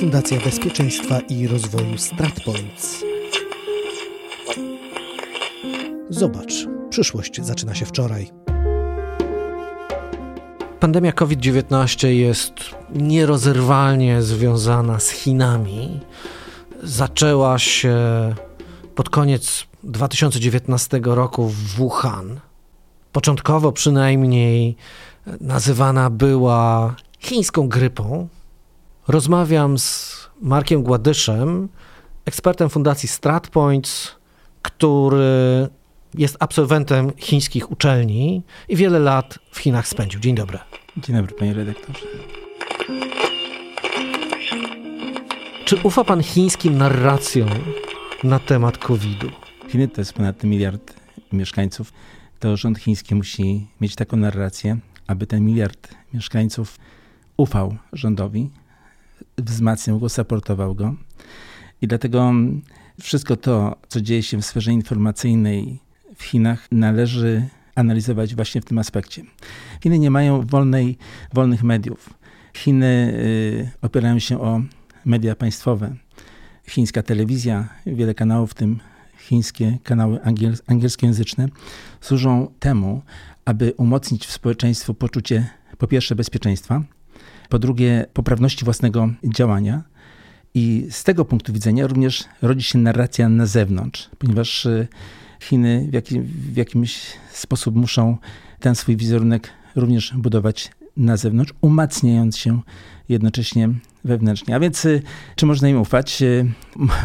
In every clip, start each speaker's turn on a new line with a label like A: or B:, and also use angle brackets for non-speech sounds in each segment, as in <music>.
A: Fundacja Bezpieczeństwa i Rozwoju StratPoints. Zobacz, przyszłość zaczyna się wczoraj. Pandemia COVID-19 jest nierozerwalnie związana z Chinami. Zaczęła się pod koniec 2019 roku w Wuhan. Początkowo przynajmniej nazywana była chińską grypą. Rozmawiam z Markiem Gładyszem, ekspertem Fundacji StratPoints, który jest absolwentem chińskich uczelni i wiele lat w Chinach spędził. Dzień dobry.
B: Dzień dobry, panie redaktorze.
A: Czy ufa pan chińskim narracjom na temat COVID-u?
B: Chiny to jest ponad miliard mieszkańców. To rząd chiński musi mieć taką narrację, aby ten miliard mieszkańców ufał rządowi, wzmacniał go, supportował go. I dlatego wszystko to, co dzieje się w sferze informacyjnej w Chinach, należy analizować właśnie w tym aspekcie. Chiny nie mają wolnej, wolnych mediów. Chiny y, opierają się o media państwowe. Chińska telewizja, wiele kanałów, w tym chińskie kanały angiel, angielskojęzyczne, służą temu, aby umocnić w społeczeństwu poczucie po pierwsze bezpieczeństwa, po drugie poprawności własnego działania. I z tego punktu widzenia również rodzi się narracja na zewnątrz, ponieważ y, Chiny w, jakim, w jakimś sposób muszą ten swój wizerunek również budować na zewnątrz, umacniając się jednocześnie wewnętrznie. A więc y, czy można im ufać? Y,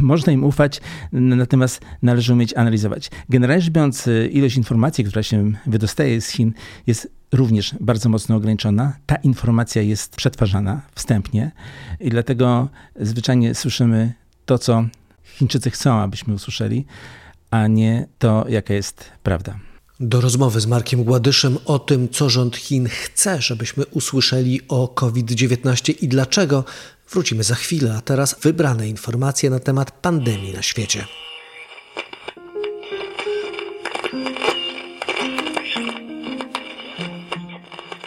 B: można im ufać, natomiast należy umieć analizować. Generalnie rzecz biorąc, ilość informacji, która się wydostaje z Chin jest również bardzo mocno ograniczona. Ta informacja jest przetwarzana wstępnie i dlatego zwyczajnie słyszymy to, co Chińczycy chcą, abyśmy usłyszeli, a nie to, jaka jest prawda.
A: Do rozmowy z Markiem Gładyszem o tym, co rząd Chin chce, żebyśmy usłyszeli o COVID-19 i dlaczego, wrócimy za chwilę, a teraz wybrane informacje na temat pandemii na świecie.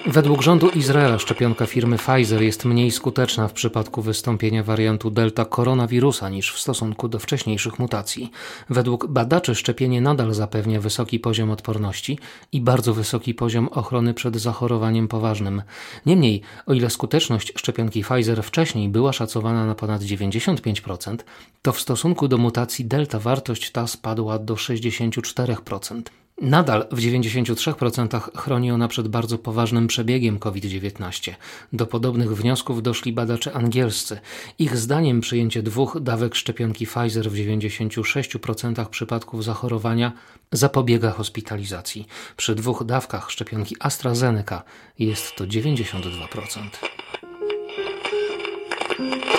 A: Według rządu Izraela szczepionka firmy Pfizer jest mniej skuteczna w przypadku wystąpienia wariantu delta koronawirusa niż w stosunku do wcześniejszych mutacji. Według badaczy szczepienie nadal zapewnia wysoki poziom odporności i bardzo wysoki poziom ochrony przed zachorowaniem poważnym. Niemniej, o ile skuteczność szczepionki Pfizer wcześniej była szacowana na ponad 95%, to w stosunku do mutacji delta wartość ta spadła do 64%. Nadal w 93% chroni ona przed bardzo poważnym przebiegiem COVID-19. Do podobnych wniosków doszli badacze angielscy. Ich zdaniem przyjęcie dwóch dawek szczepionki Pfizer w 96% przypadków zachorowania zapobiega hospitalizacji. Przy dwóch dawkach szczepionki AstraZeneca jest to 92%.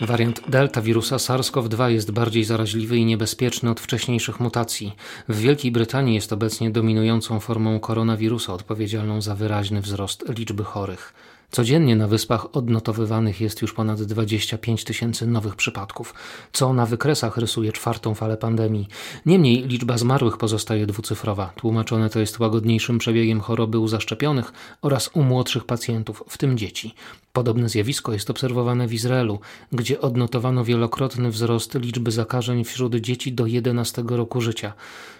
A: Wariant delta wirusa SARS-CoV-2 jest bardziej zaraźliwy i niebezpieczny od wcześniejszych mutacji. W Wielkiej Brytanii jest obecnie dominującą formą koronawirusa odpowiedzialną za wyraźny wzrost liczby chorych. Codziennie na wyspach odnotowywanych jest już ponad 25 tysięcy nowych przypadków, co na wykresach rysuje czwartą falę pandemii. Niemniej liczba zmarłych pozostaje dwucyfrowa. Tłumaczone to jest łagodniejszym przebiegiem choroby u zaszczepionych oraz u młodszych pacjentów, w tym dzieci. Podobne zjawisko jest obserwowane w Izraelu, gdzie odnotowano wielokrotny wzrost liczby zakażeń wśród dzieci do 11 roku życia.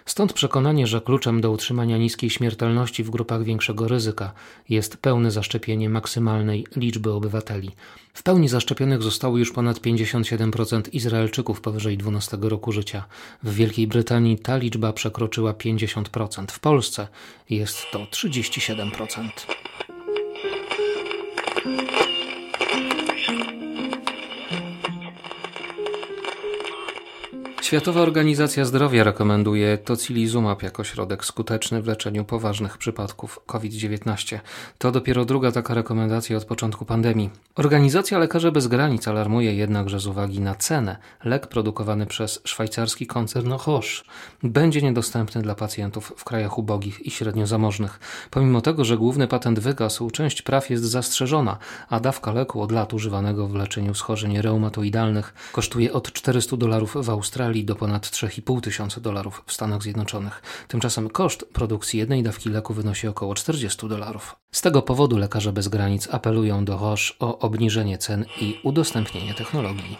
A: Stąd przekonanie, że kluczem do utrzymania niskiej śmiertelności w grupach większego ryzyka jest pełne zaszczepienie maksymalnej liczby obywateli. W pełni zaszczepionych zostało już ponad 57% Izraelczyków powyżej 12 roku życia. W Wielkiej Brytanii ta liczba przekroczyła 50%, w Polsce jest to 37%. Światowa Organizacja Zdrowia rekomenduje tocilizumab jako środek skuteczny w leczeniu poważnych przypadków COVID-19. To dopiero druga taka rekomendacja od początku pandemii. Organizacja Lekarze Bez Granic alarmuje jednak, że z uwagi na cenę lek produkowany przez szwajcarski koncern Roche będzie niedostępny dla pacjentów w krajach ubogich i średnio zamożnych. Pomimo tego, że główny patent wygasł, część praw jest zastrzeżona, a dawka leku od lat używanego w leczeniu schorzeń reumatoidalnych kosztuje od 400 dolarów w Australii skali do ponad 3,5 tysiąca dolarów w Stanach Zjednoczonych. Tymczasem koszt produkcji jednej dawki leku wynosi około 40 dolarów. Z tego powodu lekarze bez granic apelują do Roche o obniżenie cen i udostępnienie technologii.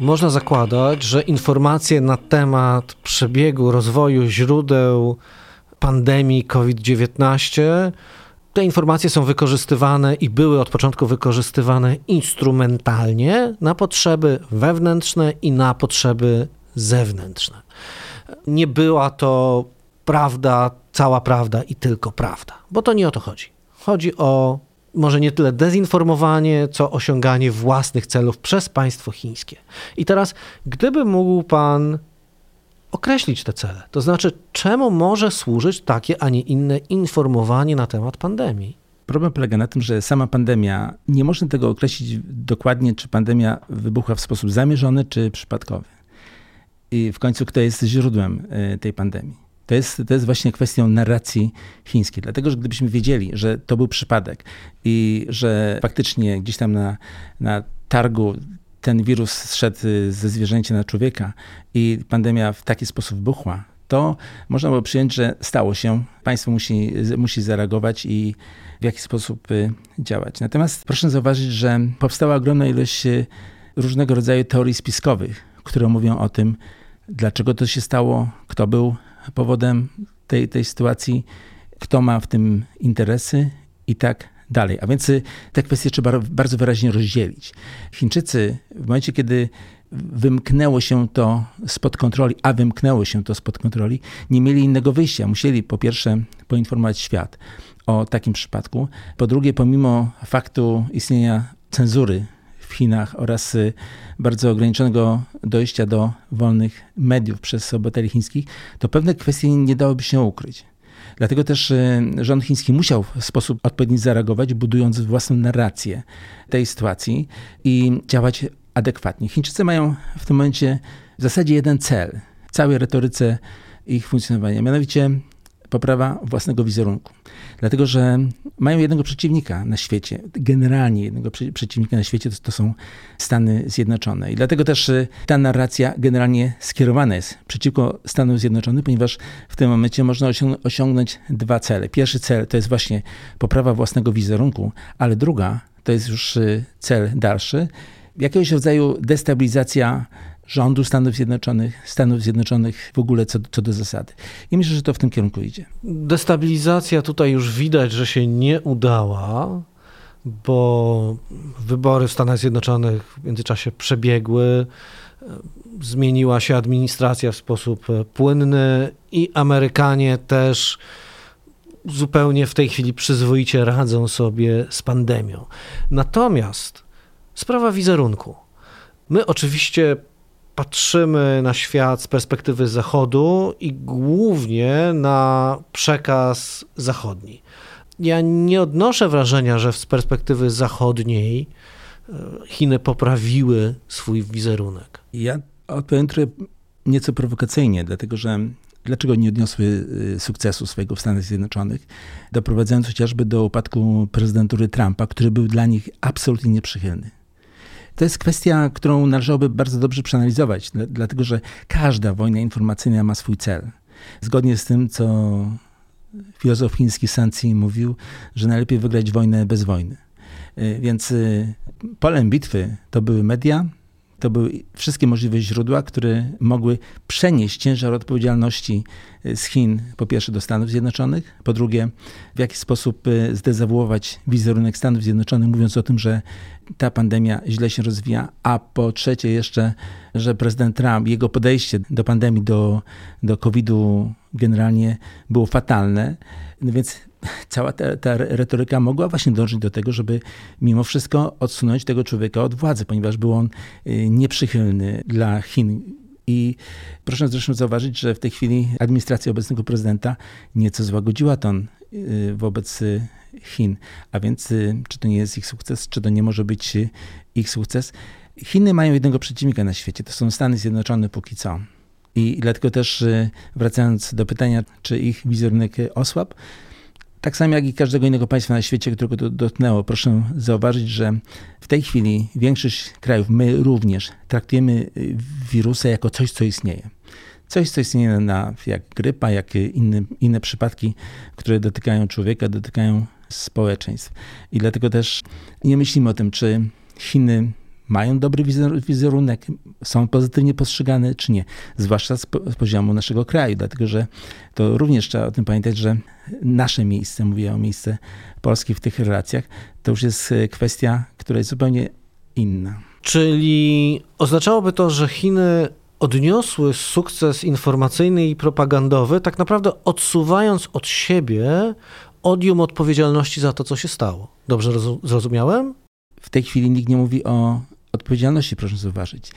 C: Można zakładać, że informacje na temat przebiegu rozwoju źródeł pandemii COVID-19 te informacje są wykorzystywane i były od początku wykorzystywane instrumentalnie na potrzeby wewnętrzne i na potrzeby zewnętrzne. Nie była to prawda, cała prawda i tylko prawda, bo to nie o to chodzi. Chodzi o może nie tyle dezinformowanie, co osiąganie własnych celów przez państwo chińskie. I teraz, gdyby mógł pan określić te cele, to znaczy, czemu może służyć takie, a nie inne informowanie na temat pandemii?
B: Problem polega na tym, że sama pandemia, nie można tego określić dokładnie, czy pandemia wybuchła w sposób zamierzony, czy przypadkowy. I w końcu, kto jest źródłem e, tej pandemii? To jest, to jest właśnie kwestią narracji chińskiej. Dlatego, że gdybyśmy wiedzieli, że to był przypadek i że faktycznie gdzieś tam na, na targu ten wirus zszedł ze zwierzęcia na człowieka i pandemia w taki sposób buchła, to można było przyjąć, że stało się. Państwo musi, musi zareagować i w jaki sposób y, działać. Natomiast proszę zauważyć, że powstała ogromna ilość y, różnego rodzaju teorii spiskowych, które mówią o tym, dlaczego to się stało, kto był powodem tej, tej sytuacji, kto ma w tym interesy i tak dalej. A więc y, te kwestie trzeba bardzo wyraźnie rozdzielić. Chińczycy w momencie, kiedy wymknęło się to spod kontroli, a wymknęło się to spod kontroli, nie mieli innego wyjścia. Musieli po pierwsze poinformować świat o takim przypadku. Po drugie, pomimo faktu istnienia cenzury w Chinach oraz y, bardzo ograniczonego dojścia do wolnych mediów przez obywateli chińskich, to pewne kwestie nie dałoby się ukryć. Dlatego też y, rząd chiński musiał w sposób odpowiedni zareagować, budując własną narrację tej sytuacji i działać adekwatnie. Chińczycy mają w tym momencie w zasadzie jeden cel w całej retoryce ich funkcjonowania, mianowicie poprawa własnego wizerunku. Dlatego, że mają jednego przeciwnika na świecie, generalnie jednego przeciwnika na świecie, to, to, są Stany Zjednoczone. I dlatego też y, ta narracja generalnie skierowana jest przeciwko Stanom Zjednoczonym, ponieważ w tym momencie można osiągnąć dwa cele. Pierwszy cel to jest właśnie poprawa własnego wizerunku, ale druga to jest już y, cel dalszy, jakiegoś rodzaju destabilizacja rządu Stanów Zjednoczonych, Stanów Zjednoczonych w ogóle co, co do zasady. I myślę, że to w tym kierunku idzie.
C: Destabilizacja tutaj już widać, że się nie udała, bo wybory w Stanach Zjednoczonych w międzyczasie przebiegły, zmieniła się administracja w sposób płynny i Amerykanie też zupełnie w tej chwili przyzwoicie radzą sobie z pandemią. Natomiast sprawa wizerunku. My oczywiście patrzymy na świat z perspektywy Zachodu i głównie na przekaz zachodni. Ja nie odnoszę wrażenia, że z perspektywy zachodniej e, Chiny poprawiły swój wizerunek.
B: Ja odpowiem trochę nieco prowokacyjnie, dlatego że dlaczego nie odniosły e, sukcesu swojego w Stanach Zjednoczonych, doprowadzając chociażby do upadku prezydentury Trumpa, który był dla nich absolutnie nieprzychylny. To jest kwestia, którą należałoby bardzo dobrze przeanalizować, dlatego że każda wojna informacyjna ma swój cel. Zgodnie z tym, co filozof chiński Sanzi mówił, że najlepiej wygrać wojnę bez wojny. Y, więc y, polem bitwy to były media, to były wszystkie możliwe źródła, które mogły przenieść ciężar odpowiedzialności y, z Chin, po pierwsze do Stanów Zjednoczonych, po drugie w jaki sposób y, zdezawuować wizerunek Stanów Zjednoczonych, mówiąc o tym, że ta pandemia źle się rozwija, a po trzecie jeszcze, że prezydent Trump, jego podejście do pandemii, do, do COVID-u generalnie było fatalne. No więc cała ta, ta, retoryka mogła właśnie dążyć do tego, żeby mimo wszystko odsunąć tego człowieka od władzy, ponieważ był on y, nieprzychylny dla Chin. I proszę zresztą zauważyć, że w tej chwili administracja obecnego prezydenta nieco złagodziła ton y, wobec y, Chin. A więc czy to nie jest ich sukces, czy to nie może być ich sukces? Chiny mają jednego przeciwnika na świecie, to są Stany Zjednoczone póki co. I dlatego też wracając do pytania, czy ich wizerunek osłabł, Tak samo jak i każdego innego państwa na świecie, którego to dotknęło. Proszę zauważyć, że w tej chwili większość krajów, my również, traktujemy wirusa jako coś, co istnieje. Coś, co istnieje na, jak grypa, jak inne, inne przypadki, które dotykają człowieka, dotykają społeczeństw. I dlatego też nie myślimy o tym, czy Chiny mają dobry wizerunek, są pozytywnie postrzegane, czy nie. Zwłaszcza z, poziomu naszego kraju, dlatego że to również trzeba o tym pamiętać, że nasze miejsce, mówię o miejsce Polski w tych relacjach, to już jest e, kwestia, która jest zupełnie inna.
C: Czyli oznaczałoby to, że Chiny odniosły sukces informacyjny i propagandowy, tak naprawdę odsuwając od siebie odium odpowiedzialności za to, co się stało. Dobrze zrozumiałem?
B: W tej chwili nikt nie mówi o odpowiedzialności, proszę zauważyć.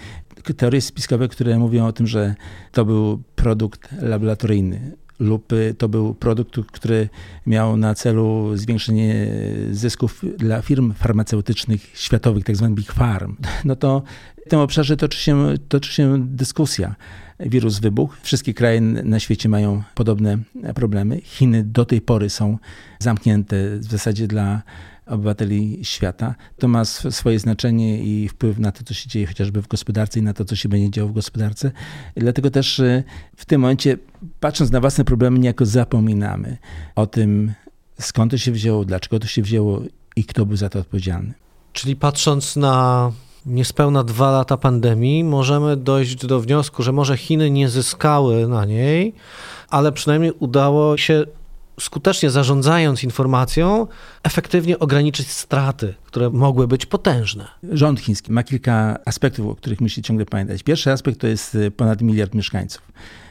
B: Teorie spiskowe, które mówią o tym, że to był produkt laboratoryjny lub to był produkt, który miał na celu zwiększenie zysków dla firm farmaceutycznych światowych, tak zwanych big farm, no to w tym obszarze toczy się, toczy się dyskusja. Wirus wybuchł, wszystkie kraje na świecie mają podobne problemy. Chiny do tej pory są zamknięte w zasadzie dla obywateli świata. To ma swoje znaczenie i wpływ na to, co się dzieje chociażby w gospodarce i na to, co się będzie działo w gospodarce. Dlatego też y, w tym momencie, patrząc na własne problemy, niejako zapominamy o tym, skąd to się wzięło, dlaczego to się wzięło i kto był za to odpowiedzialny.
C: Czyli patrząc na niespełna dwa lata pandemii, możemy dojść do wniosku, że może Chiny nie zyskały na niej, ale przynajmniej udało się skutecznie zarządzając informacją, efektywnie ograniczyć straty, które mogły być potężne.
B: Rząd chiński ma kilka aspektów, o których musi ciągle pamiętać. Pierwszy aspekt to jest y, ponad miliard mieszkańców.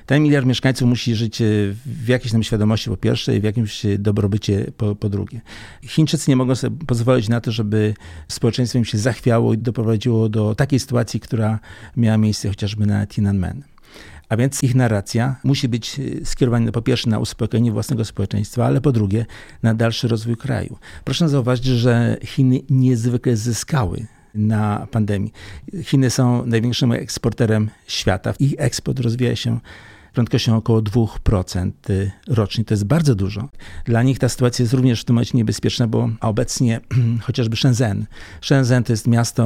B: Ten miliard mieszkańców musi żyć y, w jakiejś tam świadomości po pierwsze i w jakimś dobrobycie po, po drugie. Chińczycy nie mogą sobie pozwolić na to, żeby społeczeństwo im się zachwiało i doprowadziło do takiej sytuacji, która miała miejsce chociażby na Tiananmen. A więc ich narracja musi być e, skierowana po pierwsze na uspokojenie własnego społeczeństwa, ale po drugie na dalszy rozwój kraju. Proszę zauważyć, że Chiny niezwykle zyskały na pandemii. Chiny są największym eksporterem świata. Ich eksport rozwija się prędkością około 2% y, rocznie. To jest bardzo dużo. Dla nich ta sytuacja jest również w tym momencie niebezpieczna, bo obecnie <clears throat> chociażby Shenzhen. Shenzhen to jest miasto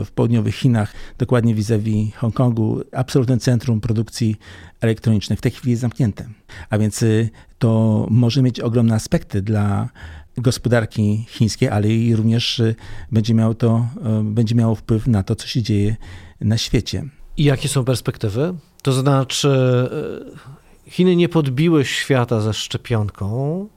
B: y, w południowych Chinach, dokładnie vis-a-vis Hongkongu, absolutne centrum produkcji elektronicznej. W tej chwili jest zamknięte. A więc y, to może mieć ogromne aspekty dla gospodarki chińskiej, ale i również będzie miało to, będzie miało wpływ na to, co się dzieje na świecie.
C: I jakie są perspektywy? To znaczy, e, Chiny nie podbiły świata ze szczepionką.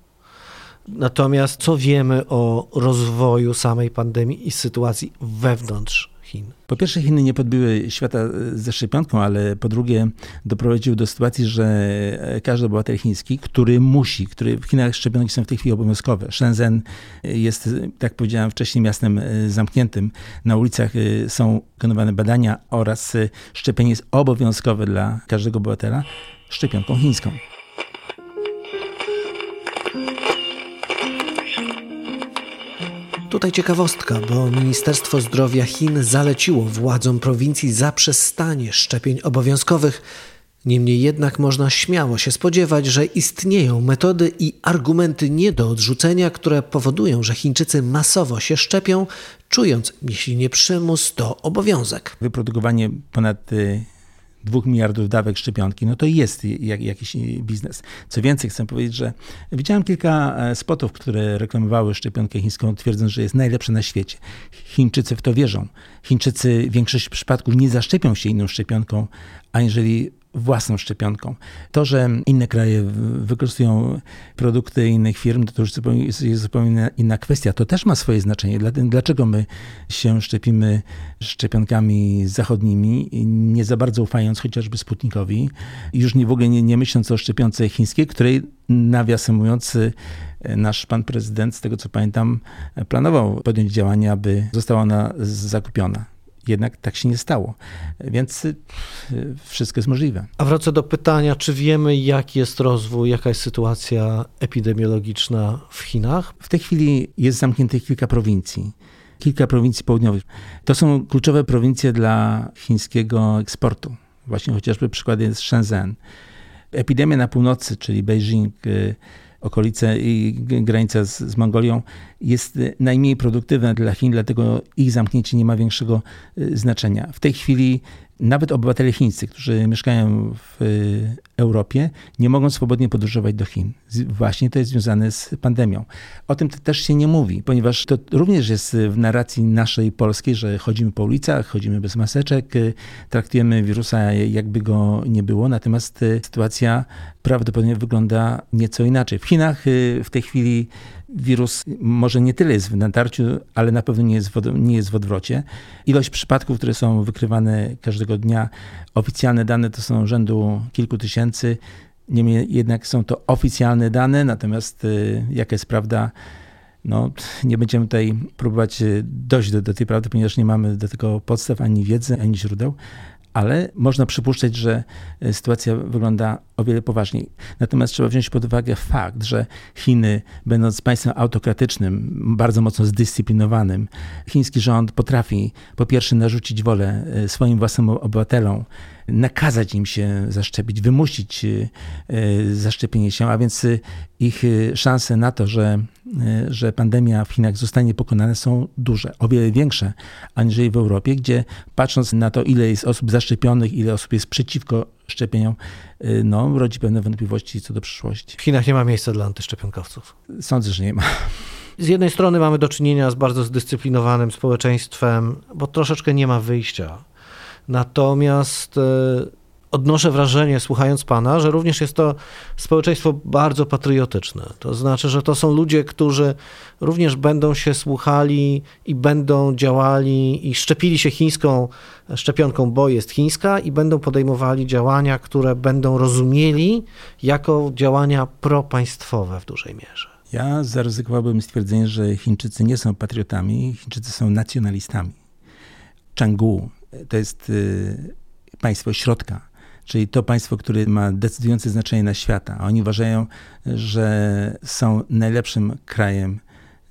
C: Natomiast co wiemy o rozwoju samej pandemii i sytuacji wewnątrz Chin?
B: Po pierwsze, Chiny nie podbiły świata ze szczepionką, ale po drugie doprowadziły do sytuacji, że każdy obywatel chiński, który musi, który w Chinach szczepionki są w tej chwili obowiązkowe. Shenzhen jest, tak powiedziałem wcześniej, miastem zamkniętym. Na ulicach są wykonywane badania oraz szczepienie jest obowiązkowe dla każdego obywatela szczepionką chińską.
C: Tutaj ciekawostka, bo Ministerstwo Zdrowia Chin zaleciło władzom prowincji zaprzestanie szczepień obowiązkowych. Niemniej jednak można śmiało się spodziewać, że istnieją metody i argumenty nie do odrzucenia, które powodują, że Chińczycy masowo się szczepią, czując, jeśli nie przymus, to obowiązek.
B: Wyprodukowanie ponad y, dwóch miliardów dawek szczepionki, no to jest jak, jakiś biznes. Co więcej, chcę powiedzieć, że widziałem kilka e, spotów, które reklamowały szczepionkę chińską, twierdząc, że jest najlepsza na świecie. Chińczycy w to wierzą. Chińczycy w większości przypadków nie zaszczepią się inną szczepionką, aniżeli własną szczepionką. To, że inne kraje wykorzystują produkty innych firm, to już jest zupełnie inna kwestia. To też ma swoje znaczenie. Dlaczego my się szczepimy szczepionkami zachodnimi, nie za bardzo ufając chociażby Sputnikowi, już nie w ogóle nie, nie myśląc o szczepionce chińskiej, której nawiasem mówiąc nasz pan prezydent, z tego co pamiętam, planował podjąć działania, aby została ona zakupiona. Jednak tak się nie stało, więc y, wszystko jest możliwe.
C: A wrócę do pytania, czy wiemy, jaki jest rozwój, jaka jest sytuacja epidemiologiczna w Chinach?
B: W tej chwili jest zamkniętych kilka prowincji kilka prowincji południowych. To są kluczowe prowincje dla chińskiego eksportu. Właśnie chociażby przykład jest Shenzhen. Epidemia na północy, czyli Beijing, y, okolice i granica z, z Mongolią, jest najmniej produktywna dla Chin, dlatego ich zamknięcie nie ma większego znaczenia. W tej chwili nawet obywatele chińscy, którzy mieszkają w y, Europie, nie mogą swobodnie podróżować do Chin. Właśnie to jest związane z pandemią. O tym też się nie mówi, ponieważ to również jest w narracji naszej polskiej, że chodzimy po ulicach, chodzimy bez maseczek, y, traktujemy wirusa jakby go nie było, natomiast y, sytuacja prawdopodobnie wygląda nieco inaczej. W Chinach w tej chwili wirus może nie tyle jest w natarciu, ale na pewno nie jest, w, nie jest w odwrocie. Ilość przypadków, które są wykrywane każdego dnia, oficjalne dane to są rzędu kilku tysięcy. Niemniej jednak są to oficjalne dane, natomiast y, jaka jest prawda, no, nie będziemy tutaj próbować y, dojść do, do tej prawdy, ponieważ nie mamy do tego podstaw ani wiedzy, ani źródeł ale można przypuszczać, że e, sytuacja wygląda o wiele poważniej. Natomiast trzeba wziąć pod uwagę fakt, że Chiny, będąc państwem autokratycznym, bardzo mocno zdyscyplinowanym, chiński rząd potrafi po pierwsze narzucić wolę swoim własnym obywatelom, nakazać im się zaszczepić, wymusić e, zaszczepienie się, a więc ich szanse na to, że, że pandemia w Chinach zostanie pokonana są duże, o wiele większe aniżeli w Europie, gdzie patrząc na to, ile jest osób zaszczepionych, ile osób jest przeciwko szczepieniom, no, rodzi pewne wątpliwości co do przyszłości.
C: W Chinach nie ma miejsca dla antyszczepionkowców.
B: Sądzę, że nie ma.
C: Z jednej strony mamy do czynienia z bardzo zdyscyplinowanym społeczeństwem, bo troszeczkę nie ma wyjścia. Natomiast e, odnoszę wrażenie, słuchając pana, że również jest to społeczeństwo bardzo patriotyczne. To znaczy, że to są ludzie, którzy również będą się słuchali i będą działali i szczepili się chińską szczepionką, bo jest chińska, i będą podejmowali działania, które będą rozumieli jako działania propaństwowe w dużej mierze.
B: Ja zaryzykowałbym stwierdzenie, że Chińczycy nie są patriotami, Chińczycy są nacjonalistami. Changgu to jest y, państwo środka czyli to państwo, które ma decydujące znaczenie na świata. Oni uważają, że są najlepszym krajem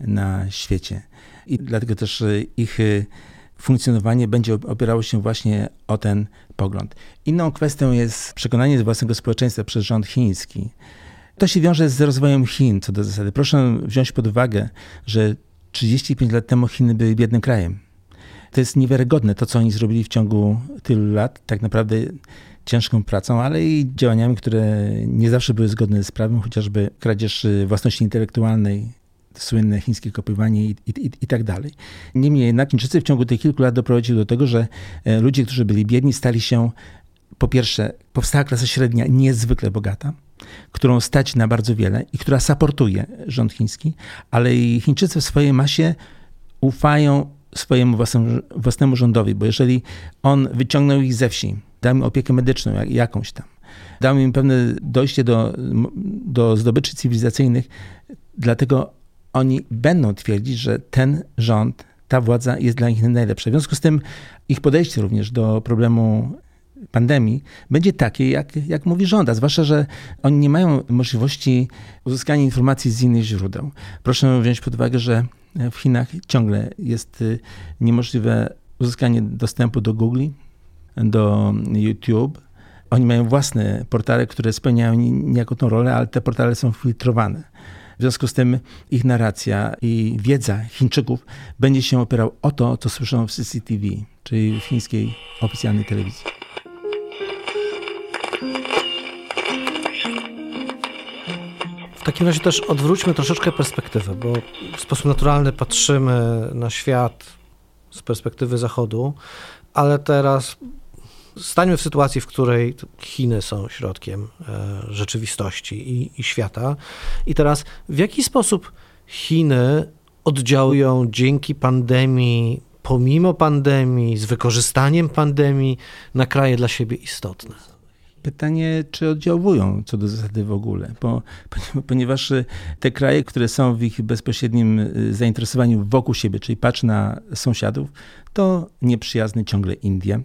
B: na świecie. I dlatego też ich funkcjonowanie będzie opierało się właśnie o ten pogląd. Inną kwestią jest przekonanie własnego społeczeństwa przez rząd chiński. To się wiąże z rozwojem Chin co do zasady. Proszę wziąć pod uwagę, że 35 lat temu Chiny były biednym krajem. To jest niewiarygodne, to co oni zrobili w ciągu tylu lat. Tak naprawdę ciężką pracą, ale i działaniami, które nie zawsze były zgodne z prawem, chociażby kradzież y, własności intelektualnej, słynne chińskie kopiowanie i, i, i, tak dalej. Niemniej jednak Chińczycy w ciągu tych kilku lat doprowadzili do tego, że e, ludzie, którzy byli biedni, stali się po pierwsze, powstała klasa średnia niezwykle bogata, którą stać na bardzo wiele i która saportuje rząd chiński, ale i Chińczycy w swojej masie ufają swojemu własnemu, własnemu rządowi, bo jeżeli on wyciągnął ich ze wsi, dał im opiekę medyczną jak, jakąś tam, dał im pewne dojście do, do zdobyczy cywilizacyjnych, dlatego oni będą twierdzić, że ten rząd, ta władza jest dla nich najlepsza. W związku z tym ich podejście również do problemu pandemii będzie takie, jak, jak mówi rząd, a zwłaszcza, że oni nie mają możliwości uzyskania informacji z innych źródeł. Proszę wziąć pod uwagę, że w Chinach ciągle jest y, niemożliwe uzyskanie dostępu do Google, do YouTube. Oni mają własne portale, które spełniają niejako tą rolę, ale te portale są filtrowane. W związku z tym ich narracja i wiedza Chińczyków będzie się opierał o to, co słyszą w CCTV, czyli w chińskiej oficjalnej telewizji.
C: W takim razie też odwróćmy troszeczkę perspektywę, bo w sposób naturalny patrzymy na świat z perspektywy Zachodu, ale teraz stańmy w sytuacji, w której Chiny są środkiem e, rzeczywistości i, i świata. I teraz w jaki sposób Chiny oddziałują dzięki pandemii, pomimo pandemii, z wykorzystaniem pandemii na kraje dla siebie istotne?
B: Pytanie, czy oddziałują co do zasady w ogóle, bo, ponieważ y, te kraje, które są w ich bezpośrednim y, zainteresowaniu wokół siebie, czyli patrz na sąsiadów, to nieprzyjazny ciągle Indie,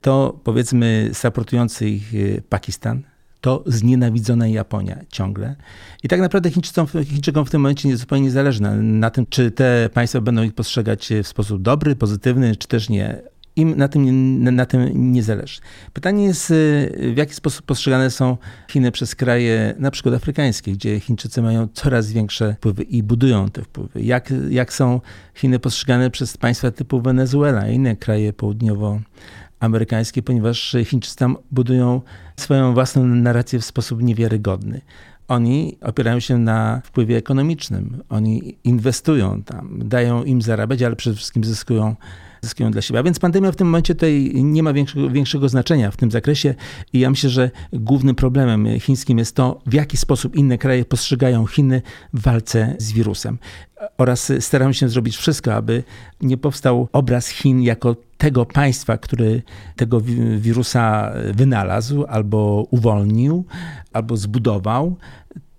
B: to powiedzmy supportujący ich y, Pakistan, to znienawidzona Japonia ciągle. I tak naprawdę Chińczykom, Chińczykom w tym momencie nie zupełnie zależy na, na tym, czy te państwa będą ich postrzegać w sposób dobry, pozytywny, czy też nie im na tym, na, tym nie zależy. Pytanie jest, y, w jaki sposób postrzegane są Chiny przez kraje na przykład afrykańskie, gdzie Chińczycy mają coraz większe wpływy i budują te wpływy. Jak, jak są Chiny postrzegane przez państwa typu Wenezuela i inne kraje południowoamerykańskie, ponieważ Chińczycy tam budują swoją własną narrację w sposób niewiarygodny. Oni opierają się na wpływie ekonomicznym. Oni inwestują tam, dają im zarabiać, ale przede wszystkim zyskują zyskują dla siebie. A więc pandemia w tym momencie tutaj nie ma większego, większego znaczenia w tym zakresie i ja myślę, że głównym problemem chińskim jest to, w jaki sposób inne kraje postrzegają Chiny w walce z wirusem. Oraz starają się zrobić wszystko, aby nie powstał obraz Chin jako tego państwa, który tego wirusa wynalazł, albo uwolnił, albo zbudował,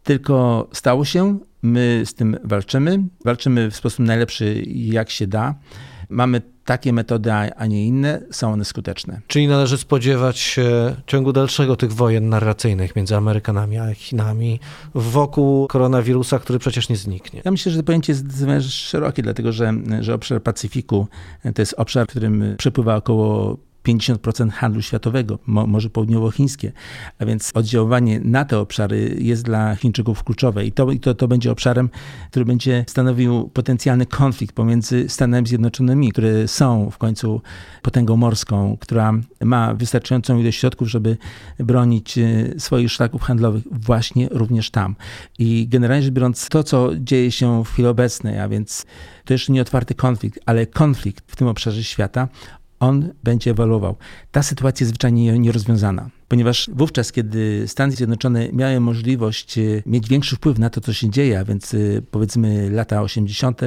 B: tylko stało się, my z tym walczymy, walczymy w sposób najlepszy, jak się da. Mamy takie metody, a nie inne, są one skuteczne.
C: Czyli należy spodziewać się ciągu dalszego tych wojen narracyjnych między Amerykanami a Chinami wokół koronawirusa, który przecież nie zniknie.
B: Ja myślę, że to pojęcie jest szerokie, dlatego że, że obszar Pacyfiku to jest obszar, w którym przepływa około 50% handlu światowego, może południowochińskie, a więc oddziaływanie na te obszary jest dla Chińczyków kluczowe i to, to, to będzie obszarem, który będzie stanowił potencjalny konflikt pomiędzy Stanami Zjednoczonymi, które są w końcu potęgą morską, która ma wystarczającą ilość środków, żeby bronić e, swoich szlaków handlowych właśnie również tam. I generalnie rzecz biorąc, to co dzieje się w chwili obecnej, a więc to jeszcze nie otwarty konflikt, ale konflikt w tym obszarze świata, on będzie ewoluował. Ta sytuacja jest zwyczajnie nierozwiązana, ponieważ wówczas, kiedy Stany Zjednoczone miały możliwość e, mieć większy wpływ na to, co się dzieje, a więc e, powiedzmy lata 80.,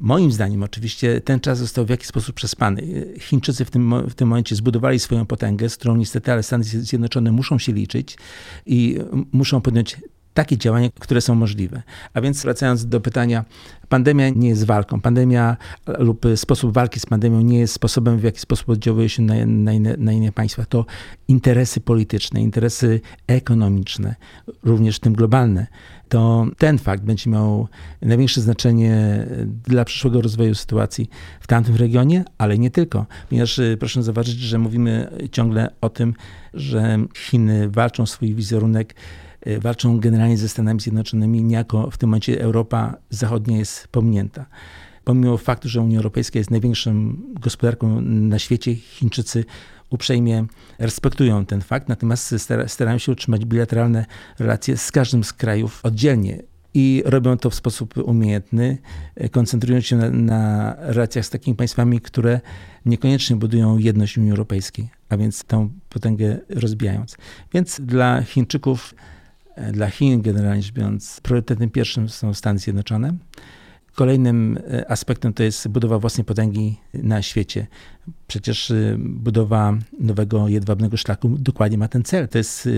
B: Moim zdaniem oczywiście ten czas został w jakiś sposób przespany. Chińczycy w tym, w tym momencie zbudowali swoją potęgę, z którą niestety ale Stany Zjednoczone muszą się liczyć i muszą podjąć takie działania, które są możliwe. A więc wracając do pytania, pandemia nie jest walką. Pandemia lub sposób walki z pandemią nie jest sposobem, w jaki sposób oddziałuje się na, na, inne, na inne państwa. To interesy polityczne, interesy ekonomiczne, również tym globalne. To ten fakt będzie miał największe znaczenie dla przyszłego rozwoju sytuacji w tamtym regionie, ale nie tylko. Ponieważ y, proszę zauważyć, że mówimy ciągle o tym, że Chiny walczą swój wizerunek walczą generalnie ze Stanami Zjednoczonymi, niejako w tym momencie Europa Zachodnia jest pominięta. Pomimo faktu, że Unia Europejska jest największą gospodarką na świecie, Chińczycy uprzejmie respektują ten fakt, natomiast starają się utrzymać bilateralne relacje z każdym z krajów oddzielnie i robią to w sposób umiejętny, koncentrując się na, na, relacjach z takimi państwami, które niekoniecznie budują jedność Unii Europejskiej, a więc tę potęgę rozbijając. Więc dla Chińczyków dla Chin, generalnie rzecz biorąc, priorytetem pierwszym są Stany Zjednoczone. Kolejnym e, aspektem to jest budowa własnej potęgi na świecie. Przecież e, budowa nowego jedwabnego szlaku dokładnie ma ten cel. To jest e,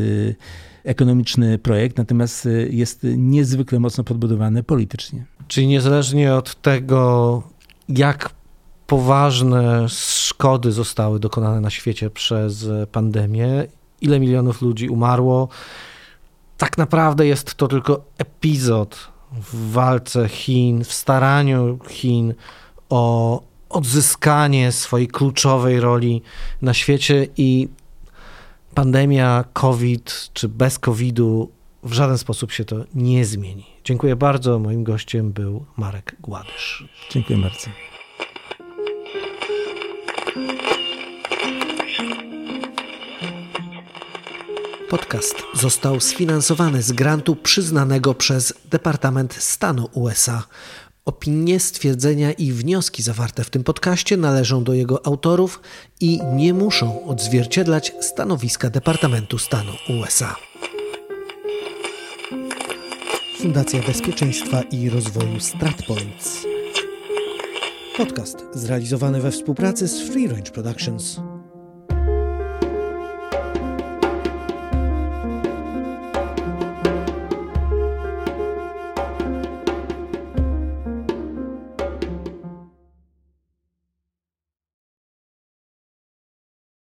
B: ekonomiczny projekt, natomiast jest niezwykle mocno podbudowany politycznie.
C: Czyli niezależnie od tego, jak poważne szkody zostały dokonane na świecie przez pandemię, ile milionów ludzi umarło, tak naprawdę jest to tylko epizod w walce Chin, w staraniu Chin o odzyskanie swojej kluczowej roli na świecie i pandemia COVID czy bez COVID-u w żaden sposób się to nie zmieni. Dziękuję bardzo. Moim gościem był Marek Gładysz.
B: Dziękuję bardzo.
D: Podcast został sfinansowany z grantu przyznanego przez Departament Stanu USA. Opinie, stwierdzenia i wnioski zawarte w tym podcaście należą do jego autorów i nie muszą odzwierciedlać stanowiska Departamentu Stanu USA. Fundacja Bezpieczeństwa i Rozwoju StratPoints. Podcast zrealizowany we współpracy z Free Range Productions.